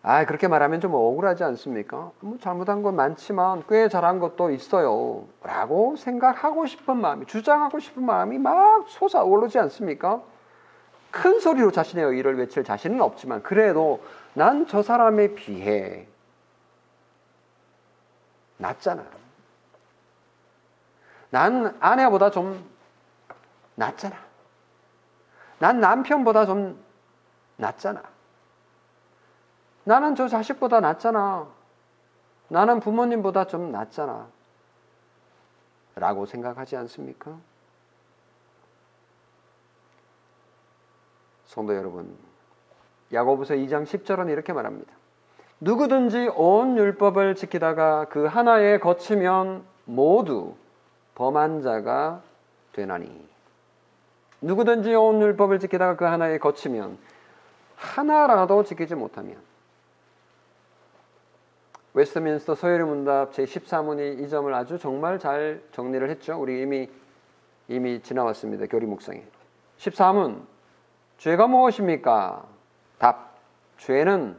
아, 그렇게 말하면 좀 억울하지 않습니까? 뭐 잘못한 건 많지만 꽤 잘한 것도 있어요. 라고 생각하고 싶은 마음이, 주장하고 싶은 마음이 막 솟아오르지 않습니까? 큰 소리로 자신의 의를 외칠 자신은 없지만 그래도 난 저 사람에 비해 낫잖아. 난 아내보다 좀 낫잖아. 난 남편보다 좀 낫잖아. 나는 저 자식보다 낫잖아. 나는 부모님보다 좀 낫잖아. 라고 생각하지 않습니까? 성도 여러분, 야고보서 2장 10절은 이렇게 말합니다. 누구든지 온 율법을 지키다가 그 하나에 거치면 모두 범한 자가 되나니. 누구든지 온 율법을 지키다가 그 하나에 거치면 하나라도 지키지 못하면 웨스트민스터 소요리 문답 제14문이 이 점을 아주 정말 잘 정리를 했죠. 우리 이미 이미 지나왔습니다. 교리 묵상에. 14문 죄가 무엇입니까? 답. 죄는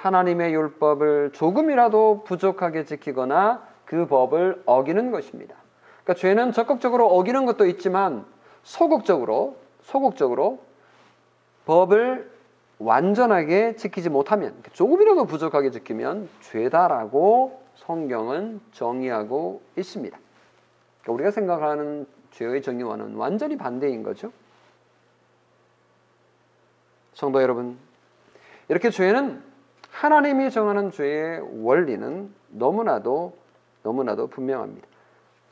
하나님의 율법을 조금이라도 부족하게 지키거나 그 법을 어기는 것입니다. 그러니까 죄는 적극적으로 어기는 것도 있지만 소극적으로 소극적으로 법을 완전하게 지키지 못하면 조금이라도 부족하게 지키면 죄다라고 성경은 정의하고 있습니다. 그러니까 우리가 생각하는 죄의 정의와는 완전히 반대인 거죠. 성도 여러분, 이렇게 죄는 하나님이 정하는 죄의 원리는 너무나도 너무나도 분명합니다.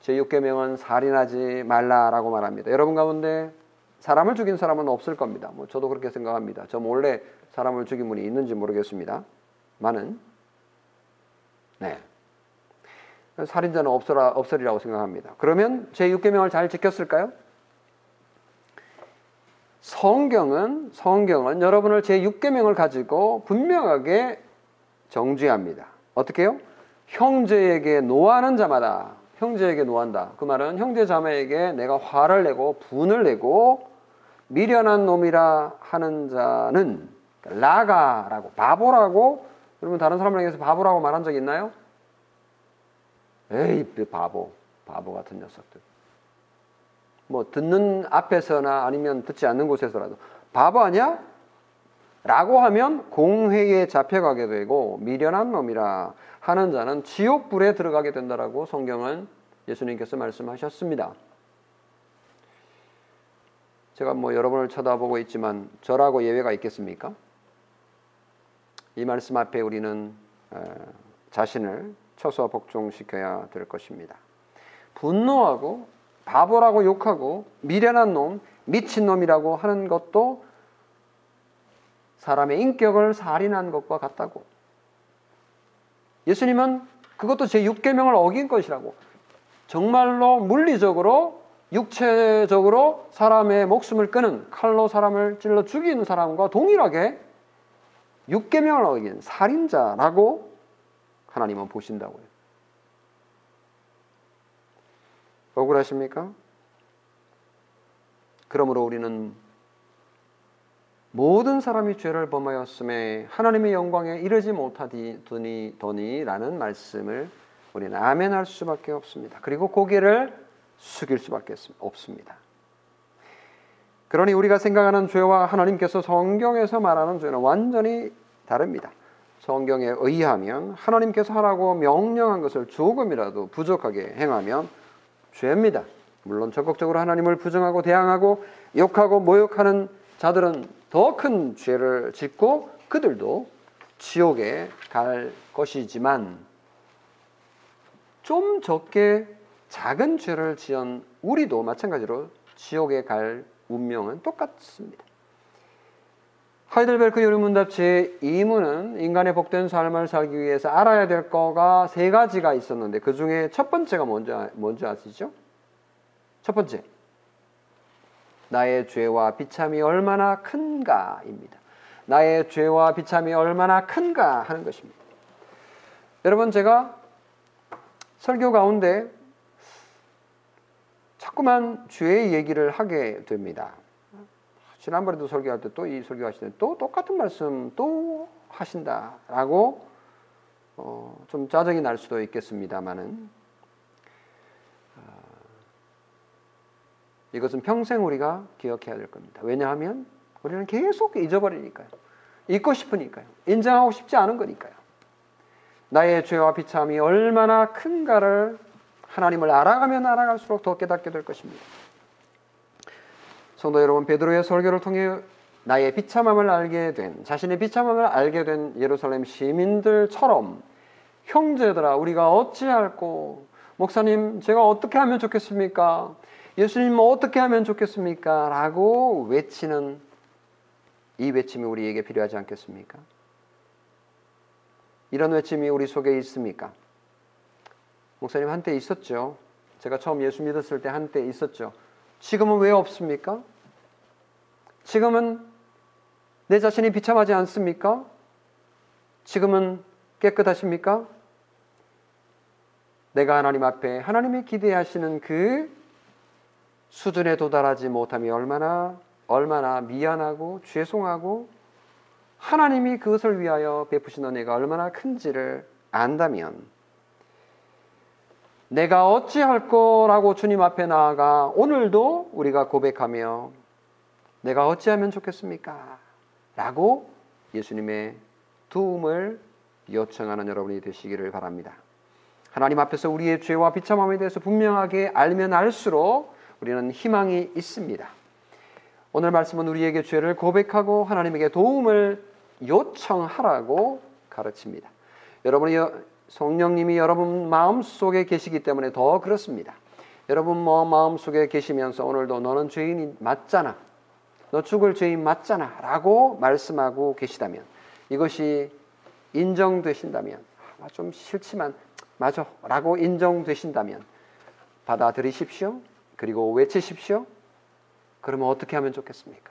제6계명은 살인하지 말라라고 말합니다. 여러분 가운데 사람을 죽인 사람은 없을 겁니다. 뭐 저도 그렇게 생각합니다. 저 몰래 사람을 죽인 분이 있는지 모르겠습니다. 많은 네. 살인자는 없어라, 없으리라고 생각합니다. 그러면 제6계명을 잘 지켰을까요? 성경은 성경은 여러분을 제 6계명을 가지고 분명하게 정죄합니다. 어떻게요? 형제에게 노하는 자마다 형제에게 노한다. 그 말은 형제 자매에게 내가 화를 내고 분을 내고 미련한 놈이라 하는 자는 라가라고 바보라고 여러분 다른 사람을 향해서 바보라고 말한 적 있나요? 에이 바보 바보 같은 녀석들. 뭐 듣는 앞에서나 아니면 듣지 않는 곳에서라도 바보 아니야? 라고 하면 공회에 잡혀가게 되고 미련한 놈이라 하는 자는 지옥 불에 들어가게 된다라고 성경은 예수님께서 말씀하셨습니다. 제가 뭐 여러분을 쳐다보고 있지만 저라고 예외가 있겠습니까? 이 말씀 앞에 우리는 자신을 처소와 복종시켜야 될 것입니다. 분노하고 바보라고 욕하고 미련한 놈, 미친놈이라고 하는 것도 사람의 인격을 살인한 것과 같다고. 예수님은 그것도 제 6계명을 어긴 것이라고. 정말로 물리적으로 육체적으로 사람의 목숨을 끄는 칼로 사람을 찔러 죽이는 사람과 동일하게 6계명을 어긴 살인자라고 하나님은 보신다고요. 억울하십니까? 그러므로 우리는 모든 사람이 죄를 범하였음에 하나님의 영광에 이르지 못하더니라는 말씀을 우리는 아멘할 수밖에 없습니다. 그리고 고개를 숙일 수밖에 없습니다. 그러니 우리가 생각하는 죄와 하나님께서 성경에서 말하는 죄는 완전히 다릅니다. 성경에 의하면 하나님께서 하라고 명령한 것을 조금이라도 부족하게 행하면 죄입니다. 물론 적극적으로 하나님을 부정하고 대항하고 욕하고 모욕하는 자들은 더 큰 죄를 짓고 그들도 지옥에 갈 것이지만 좀 적게 작은 죄를 지은 우리도 마찬가지로 지옥에 갈 운명은 똑같습니다. 하이델베르크 요리문답 제2문은 인간의 복된 삶을 살기 위해서 알아야 될 거가 세 가지가 있었는데 그 중에 첫 번째가 뭔지, 뭔지 아시죠? 첫 번째. 나의 죄와 비참이 얼마나 큰가입니다. 나의 죄와 비참이 얼마나 큰가 하는 것입니다. 여러분 제가 설교 가운데 자꾸만 죄의 얘기를 하게 됩니다. 지난번에도 설교할 때 또 이 설교하실 때 또 똑같은 말씀 또 하신다라고 어, 좀 짜증이 날 수도 있겠습니다만은 어, 이것은 평생 우리가 기억해야 될 겁니다. 왜냐하면 우리는 계속 잊어버리니까요. 잊고 싶으니까요. 인정하고 싶지 않은 거니까요. 나의 죄와 비참이 얼마나 큰가를 하나님을 알아가면 알아갈수록 더 깨닫게 될 것입니다. 성도 여러분, 베드로의 설교를 통해 나의 비참함을 알게 된, 자신의 비참함을 알게 된 예루살렘 시민들처럼 형제들아, 우리가 어찌할꼬 목사님, 제가 어떻게 하면 좋겠습니까? 예수님 뭐 어떻게 하면 좋겠습니까? 라고 외치는 이 외침이 우리에게 필요하지 않겠습니까? 이런 외침이 우리 속에 있습니까? 목사님 한때 있었죠. 제가 처음 예수 믿었을 때 한때 있었죠. 지금은 왜 없습니까? 지금은 내 자신이 비참하지 않습니까? 지금은 깨끗하십니까? 내가 하나님 앞에 하나님이 기대하시는 그 수준에 도달하지 못함이 얼마나 얼마나 미안하고 죄송하고 하나님이 그것을 위하여 베푸신 은혜가 얼마나 큰지를 안다면 내가 어찌할 거라고 주님 앞에 나아가 오늘도 우리가 고백하며 내가 어찌하면 좋겠습니까? 라고 예수님의 도움을 요청하는 여러분이 되시기를 바랍니다. 하나님 앞에서 우리의 죄와 비참함에 대해서 분명하게 알면 알수록 우리는 희망이 있습니다. 오늘 말씀은 우리에게 죄를 고백하고 하나님에게 도움을 요청하라고 가르칩니다. 여러분이 성령님이 여러분 마음 속에 계시기 때문에 더 그렇습니다. 여러분 뭐 마음 속에 계시면서 오늘도 너는 죄인이 맞잖아. 너 죽을 죄인 맞잖아. 라고 말씀하고 계시다면 이것이 인정되신다면 아, 좀 싫지만 맞아. 라고 인정되신다면 받아들이십시오. 그리고 외치십시오. 그러면 어떻게 하면 좋겠습니까?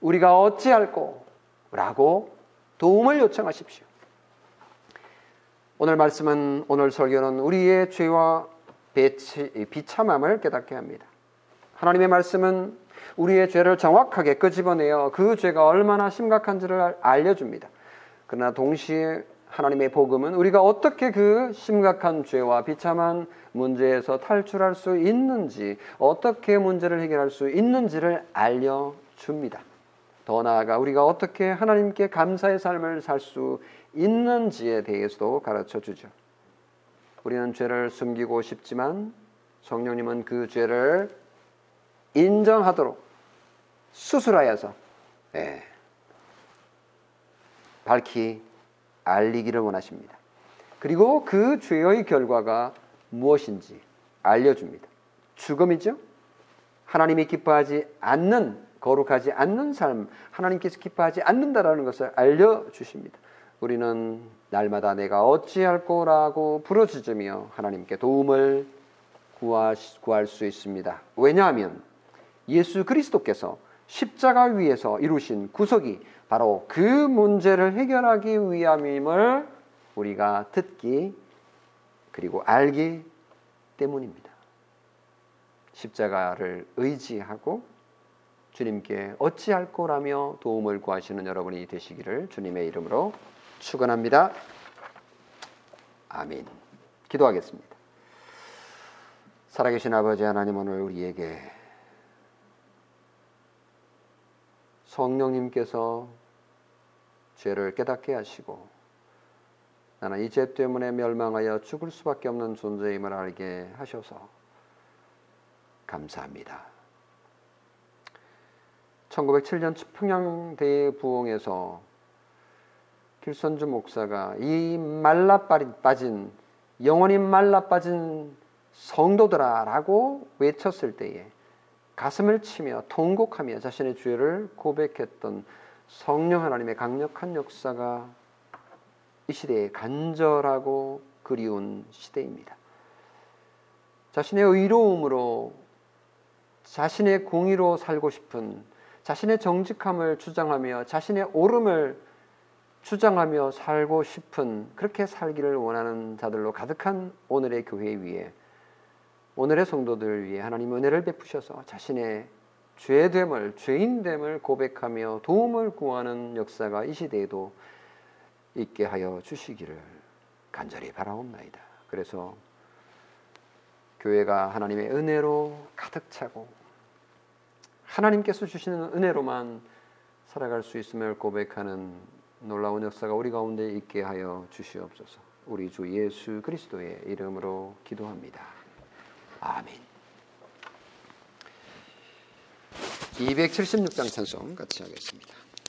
우리가 어찌할꼬? 라고 도움을 요청하십시오. 오늘 말씀은 오늘 설교는 우리의 죄와 비참함을 깨닫게 합니다. 하나님의 말씀은 우리의 죄를 정확하게 끄집어내어 그 죄가 얼마나 심각한지를 알려줍니다. 그러나 동시에 하나님의 복음은 우리가 어떻게 그 심각한 죄와 비참한 문제에서 탈출할 수 있는지, 어떻게 문제를 해결할 수 있는지를 알려줍니다. 더 나아가 우리가 어떻게 하나님께 감사의 삶을 살 수 있는지에 대해서도 가르쳐 주죠. 우리는 죄를 숨기고 싶지만 성령님은 그 죄를 인정하도록 수술하여서 네, 밝히 알리기를 원하십니다. 그리고 그 죄의 결과가 무엇인지 알려줍니다. 죽음이죠. 하나님이 기뻐하지 않는 거룩하지 않는 삶, 하나님께서 기뻐하지 않는다라는 것을 알려 주십니다. 우리는 날마다 내가 어찌할 거라고 부르짖으며 하나님께 도움을 구할 수 있습니다. 왜냐하면 예수 그리스도께서 십자가 위에서 이루신 구속이 바로 그 문제를 해결하기 위함임을 우리가 듣기 그리고 알기 때문입니다. 십자가를 의지하고 주님께 어찌할 거라며 도움을 구하시는 여러분이 되시기를 주님의 이름으로 축원합니다. 아멘. 기도하겠습니다. 살아계신 아버지 하나님 오늘 우리에게 성령님께서 죄를 깨닫게 하시고 나는 이 죄 때문에 멸망하여 죽을 수밖에 없는 존재임을 알게 하셔서 감사합니다. 1907년 평양 대부흥에서 길선주 목사가 이 말라 빠진 영원히 말라 빠진 성도들아라고 외쳤을 때에 가슴을 치며 통곡하며 자신의 죄를 고백했던 성령 하나님의 강력한 역사가 이 시대에 간절하고 그리운 시대입니다. 자신의 의로움으로 자신의 공의로 살고 싶은 자신의 정직함을 주장하며 자신의 옳음을 주장하며 살고 싶은 그렇게 살기를 원하는 자들로 가득한 오늘의 교회 위에 오늘의 성도들 위해 하나님 은혜를 베푸셔서 자신의 죄됨을 죄인됨을 고백하며 도움을 구하는 역사가 이 시대에도 있게 하여 주시기를 간절히 바라옵나이다. 그래서 교회가 하나님의 은혜로 가득 차고 하나님께서 주시는 은혜로만 살아갈 수 있음을 고백하는 놀라운 역사가 우리 가운데 있게 하여 주시옵소서. 우리 주 예수 그리스도의 이름으로 기도합니다. 아멘. 276장 찬송 같이 하겠습니다.